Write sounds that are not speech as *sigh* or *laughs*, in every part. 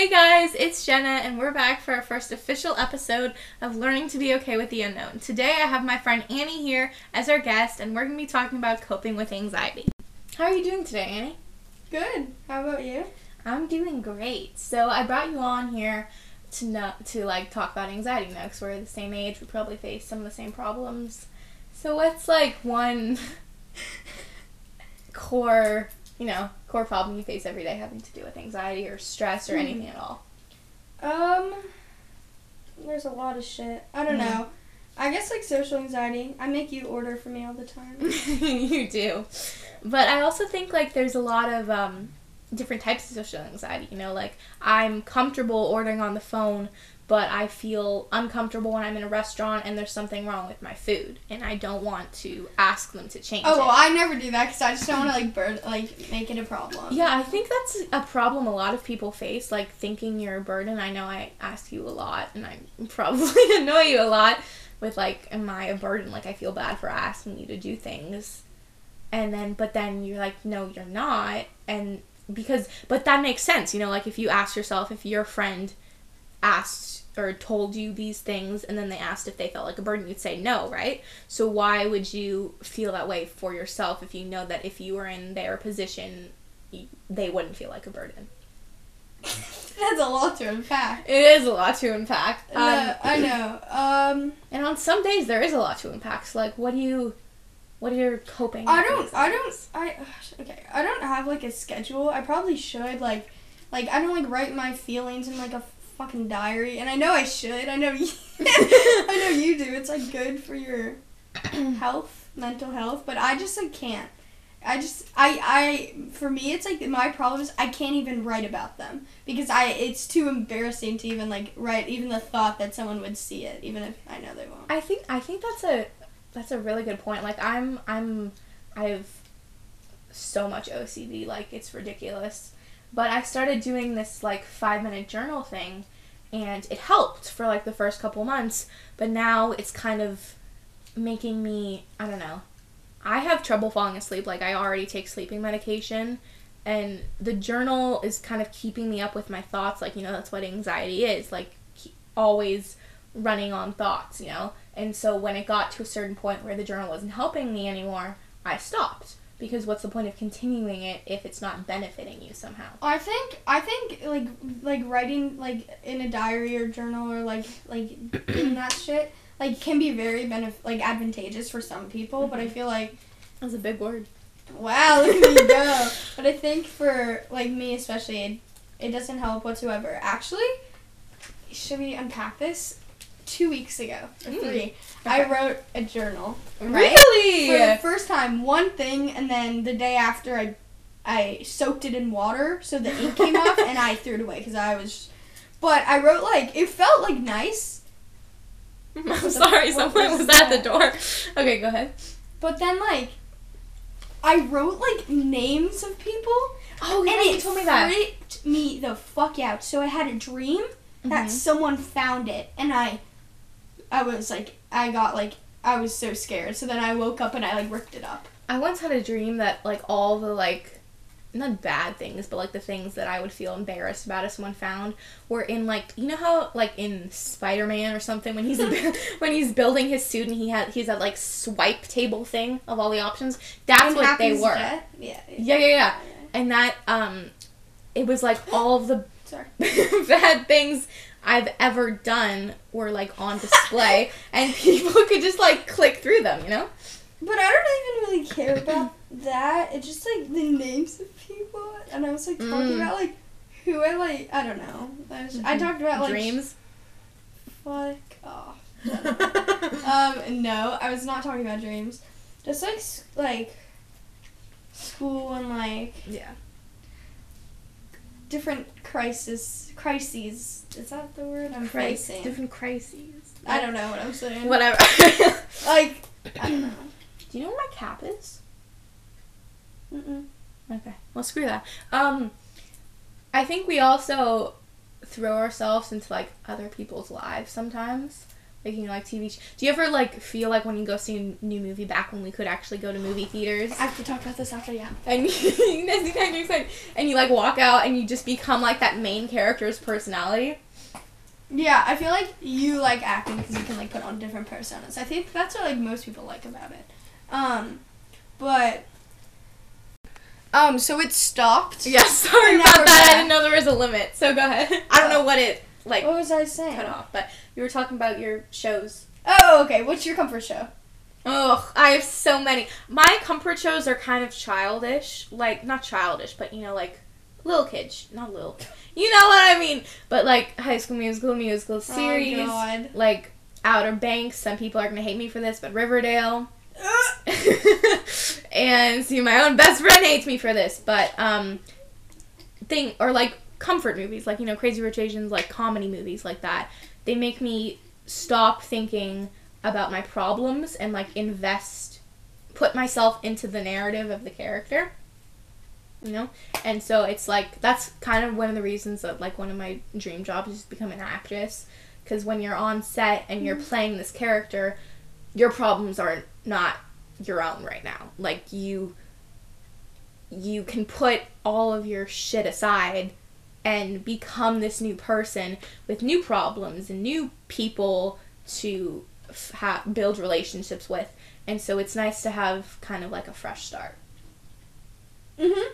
Hey guys, it's Jenna, and we're back for our first official episode of Learning to Be Okay with the Unknown. Today I have my friend Annie here as our guest, and we're going to be talking about coping with anxiety. How are you doing today, Annie? Good. How about you? I'm doing great. So I brought you on here to know, to like talk about anxiety now, because we're the same age. We probably face some of the same problems. So what's like one *laughs* core, you know, core problem you face every day having to do with anxiety or stress or Hmm. anything at all? Um, there's a lot of shit. I don't Yeah. know. I guess like social anxiety. I make you order for me all the time. *laughs* you do. But I also think like there's a lot of um, different types of social anxiety. You know, like I'm comfortable ordering on the phone, but I feel uncomfortable when I'm in a restaurant and there's something wrong with my food, and I don't want to ask them to change oh well, it. I never do that because I just don't want to like burn like make it a problem. Yeah, I think that's a problem a lot of people face, like thinking you're a burden. I know I ask you a lot, and I *laughs* probably *laughs* annoy you a lot with like, am I a burden? Like I feel bad for asking you to do things, and then but then you're like, no, you're not, and because but that makes sense, you know, like if you ask yourself if your friend asked or told you these things and then they asked if they felt like a burden you'd say no right so why would you feel that way for yourself if you know that if you were in their position they wouldn't feel like a burden *laughs* that's a lot to unpack. it is a lot to unpack um, No, I know. Um, and on some days there is a lot to unpack so like what do you what are your coping I don't. I don't. I *sighs* okay. I don't have like a schedule. I probably should like, like I don't like write my feelings in like a fucking diary, and I know I should. I know *laughs* you. I know you do. It's like good for your *clears throat* health, mental health, but I just like can't. I just I I for me it's like my problem is I can't even write about them because I it's too embarrassing to even like write even the thought that someone would see it even if I know they won't. I think I think that's a that's a really good point. Like I'm I'm I have so much OCD, like it's ridiculous. But I started doing this like five minute journal thing and it helped for like the first couple months, but now it's kind of making me I don't know. I have trouble falling asleep, like I already take sleeping medication and the journal is kind of keeping me up with my thoughts, like you know that's what anxiety is, like ke- always running on thoughts, you know? And so when it got to a certain point where the journal wasn't helping me anymore, I stopped. Because what's the point of continuing it if it's not benefiting you somehow? I think I think like like writing like in a diary or journal or like like *clears throat* doing that shit like can be very benef- like advantageous for some people, but I mm-hmm. feel like That's a big word. wow, look at me go. But I think for like me especially, it, it doesn't help whatsoever. Actually, should we unpack this? Two weeks ago or Mm. three, I wrote a journal. Right? Really? for the first time one thing and then the day after i i soaked it in water so the ink came off *laughs* and i threw it away because i was but i wrote like it felt like nice *laughs* I'm sorry, someone was at the door. Okay, go ahead. but then like i wrote like names of people Oh, and yeah, you it told me that. freaked me the fuck out so i had a dream that Mhm. someone found it and i i was like i got like i was so scared so then i woke up and i like ripped it up I once had a dream that like all the like not bad things, but like the things that I would feel embarrassed about if someone found were in like you know how like in Spider Man or something when he's *laughs* when he's building his suit and he had he's that like swipe table thing of all the options. That's And what they were. Death? yeah Yeah, yeah, yeah. And that um, it was like all of the sorry *laughs* bad things I've ever done were like on display, *laughs* and people could just like click through them. You know. But I don't even really care about that. It's just like the names of people, and I was like talking Mm. about like who I like. I don't know. I, was, I talked about like dreams. Fuck off. *laughs* um, no, I was not talking about dreams. Just like like school and like Yeah. Different crisis crises. Is that the word I'm facing? Different crises. I don't know what I'm saying. Whatever. *laughs* Like I don't know. Do you know where my cap is? Mm-mm. Okay. Well, screw that. Um, I think we also throw ourselves into like other people's lives sometimes. Like you like TV. Sh- Do you ever like feel like when you go see a new movie back when we could actually go to movie theaters? I have to talk about this after, yeah. *laughs* and you, that's the kind of excited. And you like walk out and you just become like that main character's personality. Yeah, I feel like you like acting because you can like put on different personas. I think that's what like most people like about it. Um, but um, so it stopped. Yeah, *laughs* sorry about that. I didn't know there was a limit. So go ahead. *laughs* I don't know what it like What was I saying? cut off, but you were talking about your shows. Oh, okay. What's your comfort show? Oh, I have so many. My comfort shows are kind of childish, like not childish, but you know, like little kids, not little. You know what I mean? But like High School Musical, musical series, Oh God. like Outer Banks. Some people are gonna hate me for this, but Riverdale. *laughs* *laughs* and see, my own best friend hates me for this, but um, thing or like comfort movies, like you know, Crazy Rich Asians, like comedy movies like that. They make me stop thinking about my problems and like invest, put myself into the narrative of the character. You know, and so it's like that's kind of one of the reasons that like one of my dream jobs is to become an actress, because when you're on set and you're mm-hmm. playing this character, your problems are not your own right now. Like you you can put all of your shit aside and become this new person with new problems and new people to ha- build relationships with. And so it's nice to have kind of like a fresh start. Mhm.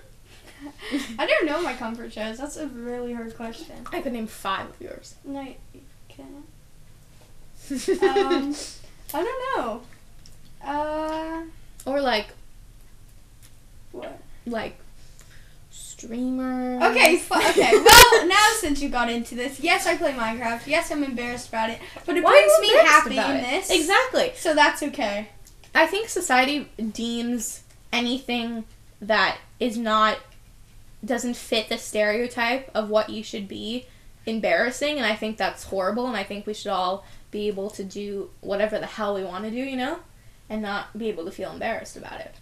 *laughs* I don't know my comfort shows. That's a really hard question. I could name five of yours. No, you can't. *laughs* Um, I don't know. Uh, or like what? like streamers. Okay, okay. *laughs* Well, now since you got into this, yes, I play Minecraft. Yes, I'm embarrassed about it, but it Why brings me happy in it? this. Exactly. So that's okay. I think society deems anything that is not doesn't fit the stereotype of what you should be embarrassing and I think that's horrible and I think we should all be able to do whatever the hell we want to do, you know? And not be able to feel embarrassed about it.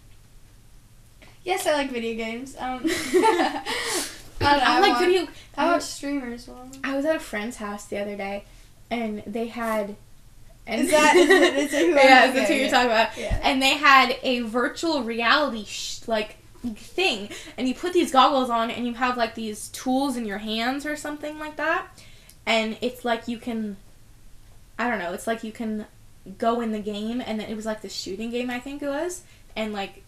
Yes, I like video games. Um, *laughs* I don't know, I I like watch- video I watch streamers. Well, I was at a friend's house the other day and they had and Is that- is it- is it who *laughs* yeah, that's who you're talking about. Yeah. And they had a virtual reality sh- like thing, and you put these goggles on, and you have like these tools in your hands or something like that, and it's like you can, I don't know, it's like you can go in the game, and then it was like the shooting game, I think it was, and like.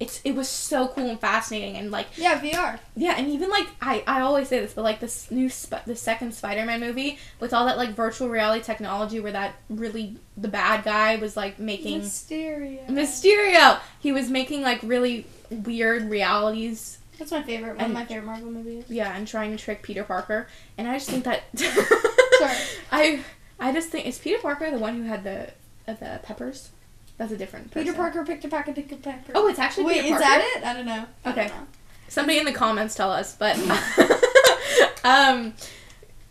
It's, it was so cool and fascinating and like yeah, VR. yeah, and even like I, I always say this, but like this new sp- the second Spider-Man movie with all that like virtual reality technology, where that really the bad guy was like making Mysterio. Mysterio. He was making like really weird realities, That's my favorite. One And- of my favorite Marvel movies. yeah, and trying to trick Peter Parker. And I just think that *laughs* Sorry. I I just think is Peter Parker the one who had the uh, the peppers? That's a different person. Peter Parker picked a pack of pickle pepper. Oh, it's actually Wait, Peter is that it? I don't know. Okay. don't know. Somebody in the comments tell us, but *laughs* *laughs* um,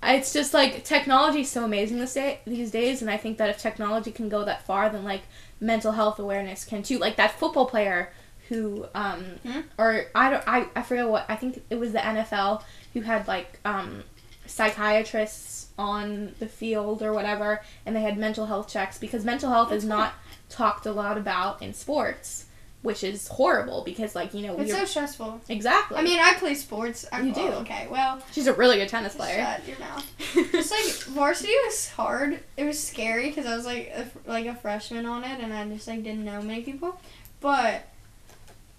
it's just like technology is so amazing this day these days, and I think that if technology can go that far, then like mental health awareness can too. Like that football player who um Hmm? or I don't I I forget what I think it was the NFL who had like um psychiatrists on the field or whatever, and they had mental health checks because mental health is That's not talked a lot about in sports. Which is horrible because, like, you know, It's we're so stressful. exactly. I mean, I play sports. I, You do. oh, okay, well, She's a really good tennis player. shut your mouth. *laughs* It's like varsity was hard. It was scary because I was like a, like a freshman on it, and I just like didn't know many people. But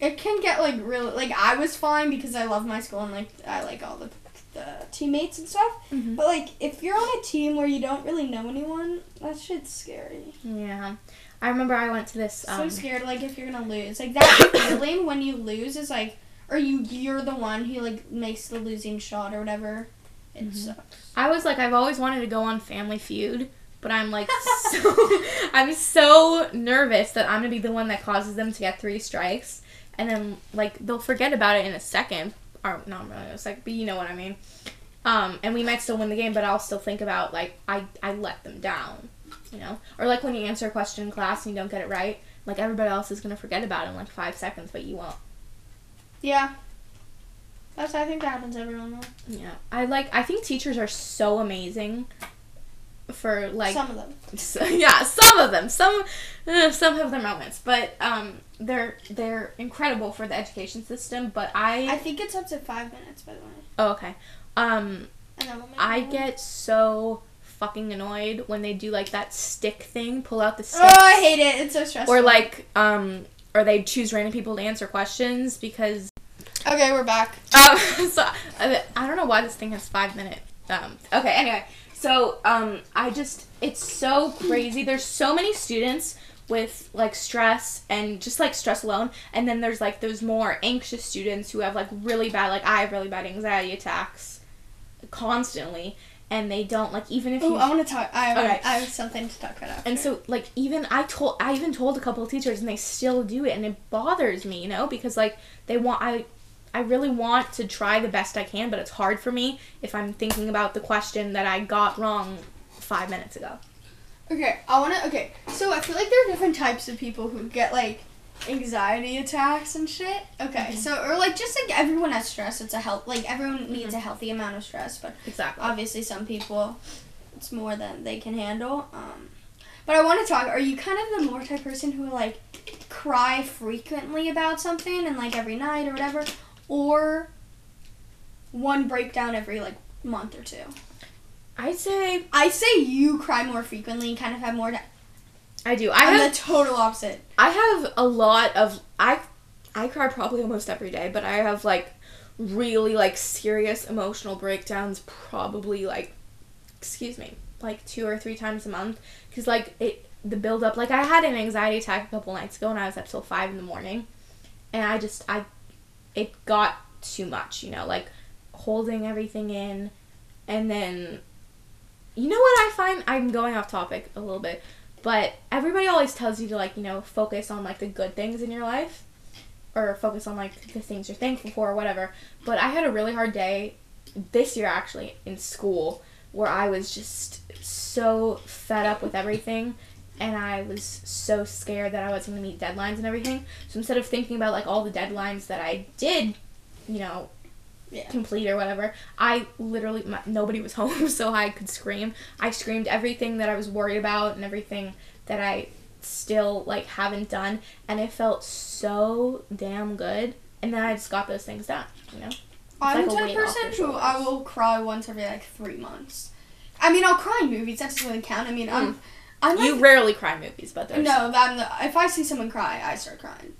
it can get like really like I was fine because I love my school and like I like all the the teammates and stuff. Mhm. But like if you're on a team where you don't really know anyone, that shit's scary. Yeah. I remember I went to this. so Um, scared like if you're gonna lose. Like that *coughs* feeling when you lose is like or you you're the one who like makes the losing shot or whatever. It Mhm. sucks. I was like, I've always wanted to go on Family Feud, but I'm like, *laughs* so, I'm so nervous that I'm gonna be the one that causes them to get three strikes, and then like they'll forget about it in a second, or not really a second, but you know what I mean. Um, and we might still win the game, but I'll still think about like I I let them down, you know, or like when you answer a question in class and you don't get it right, like everybody else is gonna forget about it in like five seconds, but you won't. Yeah. That's I think that happens to everyone though. Yeah, I like. I think teachers are so amazing. for like Some of them. so, *laughs* yeah, some of them, some uh, some have their moments, but um, they're they're incredible for the education system. But I, I think it's up to five minutes, by the way. oh, okay, um, And then we'll make I get so fucking annoyed when they do like that stick thing, pull out the stick, Oh, I hate it. It's so stressful. or like um, or they choose random people to answer questions because Okay, we're back. *laughs* Um, so I, don't know why this thing has five minute. Um, okay, anyway, so um, I just it's so crazy. There's so many students with like stress and just like stress alone, and then there's like those more anxious students who have like really bad like I have really bad anxiety attacks constantly, and they don't like even if Oh, I want to talk. I have, Okay. I have something to talk about after. and so like even I told I even told a couple of teachers and they still do it and it bothers me, you know, because like they want I I really want to try the best I can, but it's hard for me if I'm thinking about the question that I got wrong 5 minutes ago. Okay, I want to. Okay, so I feel like there are different types of people who get like anxiety attacks and shit. Okay, so or like just like everyone has stress. It's a health. Like everyone needs a healthy amount of stress, but Exactly. obviously some people it's more than they can handle. Um, but I want to talk. Are you kind of the more type person who like cry frequently about something and like every night or whatever, or one breakdown every like month or two? I'd say I say you cry more frequently and kind of have more. I do. I I'm have the total opposite. I have a lot of I I cry probably almost every day, but I have like really like serious emotional breakdowns probably like excuse me, like two or three times a month cuz like it the build up like I had an anxiety attack a couple nights ago and I was up till 5 in the morning and I just I it got too much, you know, like holding everything in and then you know what I find I'm going off topic a little bit but everybody always tells you to like you know focus on like the good things in your life or focus on like the things you're thankful for or whatever. But i had a really hard day this year actually in school where i was just so fed up with everything and i was so scared that i wasn't going to meet deadlines and everything. So instead of thinking about like all the deadlines that i did you know Yeah. complete or whatever i literally my, nobody was *laughs* home so i could scream i screamed everything that i was worried about and everything that i still like haven't done and it felt so damn good and then i just got those things done you know I'm like type weight of off person who I will cry once every like three months. I mean, I'll cry in movies. That doesn't really count. I mean, I'm. Hmm. I'm like, you rarely cry in movies but there's no, if I see someone cry, I start crying.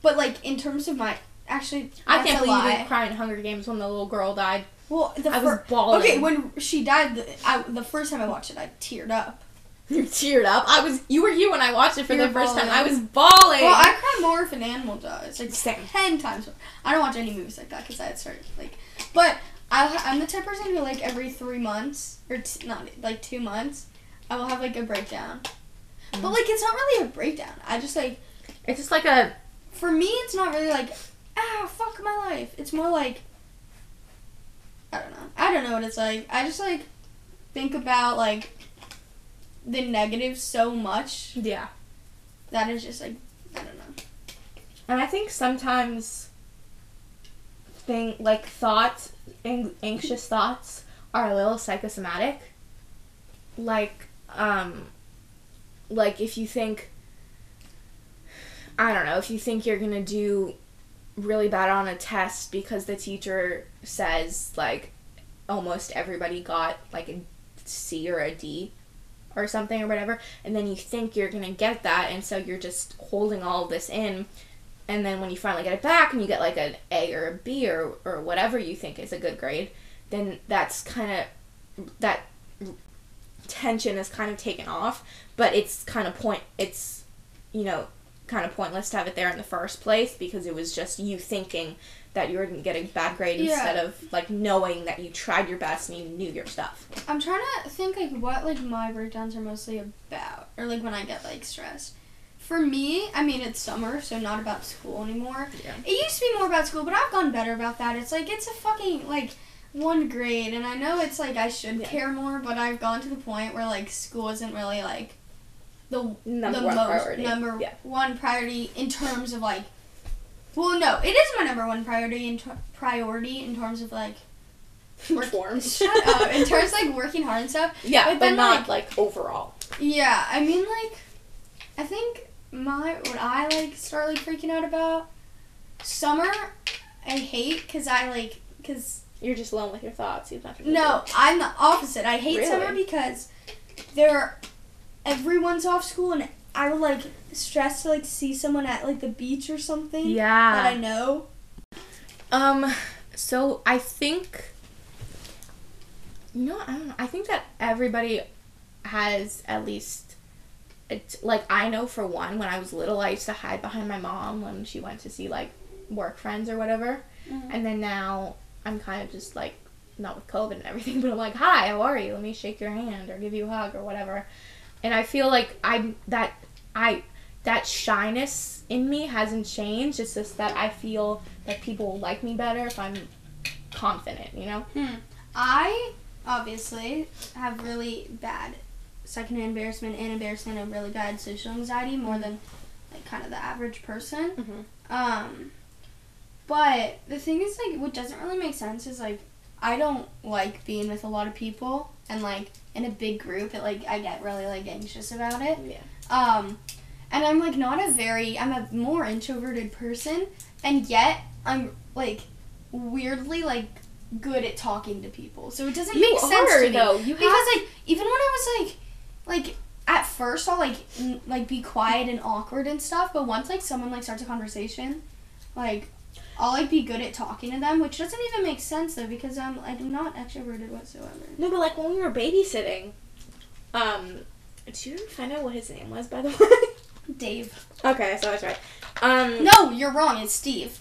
But like in terms of my actually, i can't believe you lie. didn't cry in hunger games when the little girl died Well, the i was bawling okay when she died. The, I, the first time I watched it, I teared up. you teared up i was you were you when i watched it for You the first time i was bawling Well, I cry more if an animal dies. Like Same. ten times more. I don't watch any movies like that because I start like. But I, I'm the type of person who like every three months or t- not like two months, I will have like a breakdown. But Mhm. like it's not really a breakdown. I just like it's just like a for me it's not really like ah fuck my life. It's more like I don't know. I don't know what it's like. I just like think about like the negatives so much yeah That is just like I don't know. And I think sometimes thing like thoughts, ang- anxious thoughts are a little psychosomatic. Like um like if you think I don't know, if you think you're to do really bad on a test because the teacher says like almost everybody got like a C or a D or something or whatever and then you think you're going to get that and so you're just holding all this in and then when you finally get it back and you get like an A or a B or or whatever you think is a good grade, then that's kind of that tension is kind of taken off, but it's kind of point it's you know kind of pointless to have it there in the first place because it was just you thinking that you were going to get a bad grade Yeah. instead of like knowing that you tried your best and you knew your stuff. I'm trying to think like what like my breakdowns are mostly about, or like when I get like stressed. For me, I mean it's summer, so not about school anymore. Yeah. It used to be more about school, but I've gotten better about that. It's like it's a fucking like one grade, and I know it's like I should Yeah. care more, but I've gone to the point where like school isn't really like the Number the one most priority. number Yeah. one priority in terms of like. Well, no, it is my number one priority in ter- priority in terms of like *laughs* Work- forms. Shut up. *laughs* In terms of, like working hard and stuff. yeah, But but, then, not like, overall. Yeah, I mean like, I think my what I like start like freaking out about summer. I hate because I like because You're just alone with your thoughts. You have nothing. to no, I'm the opposite. I hate Really? summer because there, everyone's off school and I would like stress to like see someone at like the beach or something do. that I know. Um. So I think. You know, I don't know. I think that everybody has at least. It, like I know for one, when I was little, I used to hide behind my mom when she went to see like work friends or whatever. Mhm. And then now I'm kind of just like not with COVID and everything, *laughs* but I'm like, "Hi, how are you? Let me shake your hand or give you a hug or whatever." And I feel like I'm that I that shyness in me hasn't changed. It's just that I feel that people will like me better if I'm confident, you know? I obviously have really bad secondhand embarrassment and embarrassment and really bad social anxiety more than like kind of the average person. Mhm. Um, but the thing is like what doesn't really make sense is like I don't like being with a lot of people and like in a big group. It like I get really like anxious about it. Yeah. Um, and I'm like not a very I'm a more introverted person, and yet I'm like weirdly like good at talking to people. So it doesn't You make sense are, to me though. You because like even when I was like like at first I'll like n- like be quiet and awkward and stuff, but once like someone like starts a conversation, like I'll like be good at talking to them, which doesn't even make sense though because I'm I'm not extroverted whatsoever. No, but like when we were babysitting, um did you find out what his name was by the *laughs* way? Dave. okay, so I was right. Um No, you're wrong. It's Steve.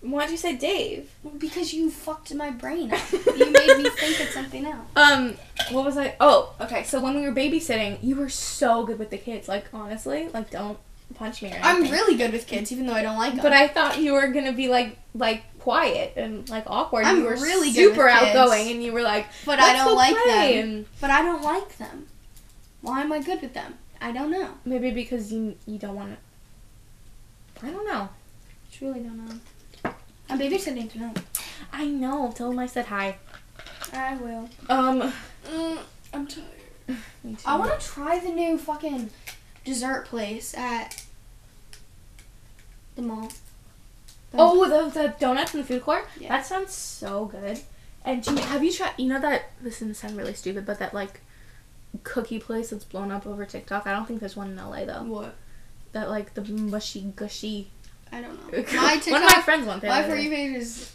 why'd you say Dave? Because you fucked my brain up. *laughs* You made me think of something else. Um, what was I? Oh, okay. So when we were babysitting, you were so good with the kids. Like honestly, like don't punch me or anything. I'm really good with kids, even though I don't like them. But I thought you were gonna be like like quiet and like awkward. I'm you were really good super with kids. outgoing, and you were like, but I "Let's don't like play," them. And But I don't like them. Why am I good with them? I don't know. maybe because you you don't want to. I don't know. I truly don't know. I'm babysitting tonight. I know. Tell them I said hi. I will. Um. Mm, I'm tired. *sighs* me too. I want to try the new fucking dessert place at the mall. The- Oh, the, the donuts in the food court? Yeah. That sounds so good. And do you, have you tried, you know that, this is going to sound really stupid, but that like cookie place that's blown up over TikTok? I don't think there's one in LA though. What? That like the mushy gushy. I don't know. *laughs* one of my friends went there. my for you page is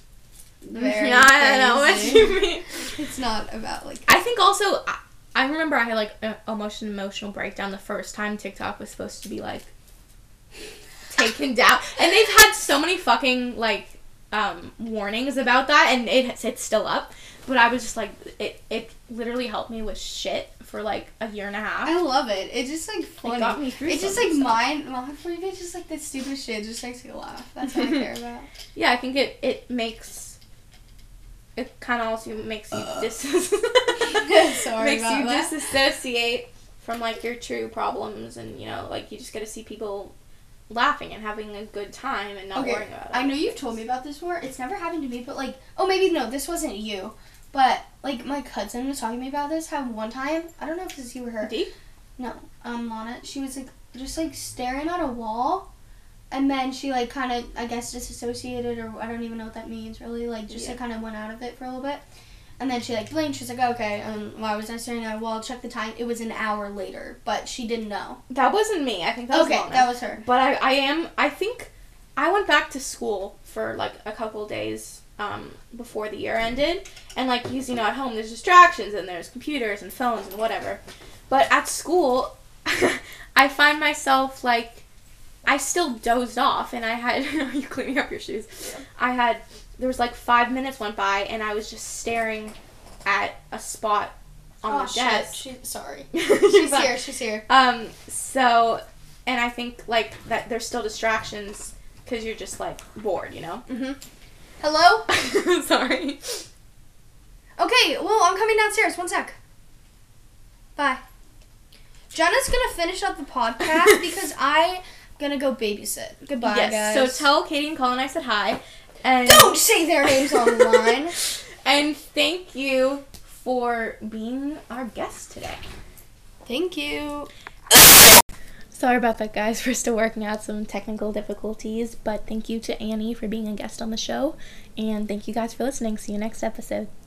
very *laughs* Yeah, I know what you mean. It's not about like. I think also, I, I remember I had like a, almost an emotional breakdown the first time TikTok was supposed to be like taken down, and they've had so many fucking like um, warnings about that, and it, it's still up. But I was just like, it it literally helped me with shit for like a year and a half. I love it. It just like funny. It got me through. It's just like stuff. mine. My for page is like the stupidest shit. It just makes me laugh. That's what I care about. *laughs* Yeah, I think it it makes it kind of also makes you Uh. dis- *laughs* *laughs* Sorry makes you that. disassociate from like your true problems, and you know, like you just get to see people laughing and having a good time and not Okay, worrying about it. I know you've told me about this before. It's never happened to me, but like, oh, maybe no, this wasn't you. But like, my cousin was talking to me about this. How one time, I don't know if this was you or her. Deep? No, um, Lana. She was like just like staring at a wall, and then she like kind of, I guess, disassociated, or I don't even know what that means really. Like, just Yeah. like kind of went out of it for a little bit, and then she like blinked. She's like, okay. And why was I staring at a wall? Check the time. It was an hour later, but she didn't know. That wasn't me. I think that was okay, Lana. that was her. But I, I am. I think I went back to school for like a couple days um, before the year ended, and like because you know at home there's distractions and there's computers and phones and whatever, but at school *laughs* I find myself like I still dozed off and I had are *laughs* you cleaning up your shoes? I had there was like five minutes went by and I was just staring at a spot on oh the desk. She, sorry. *laughs* She's fine. here. She's here. Um, so, and I think like that there's still distractions because you're just like bored, you know. Mm-hmm. Hello. *laughs* Sorry. Okay, well, I'm coming downstairs. One sec. Bye. Jenna's gonna finish up the podcast *laughs* because I gonna go babysit. Goodbye, yes. guys. So tell Katie and Colin I said hi, and Don't say their names online. *laughs* and thank you for being our guest today. Thank you. *laughs* Sorry about that, guys. We're still working out some technical difficulties, but thank you to Annie for being a guest on the show, and thank you guys for listening. See you next episode.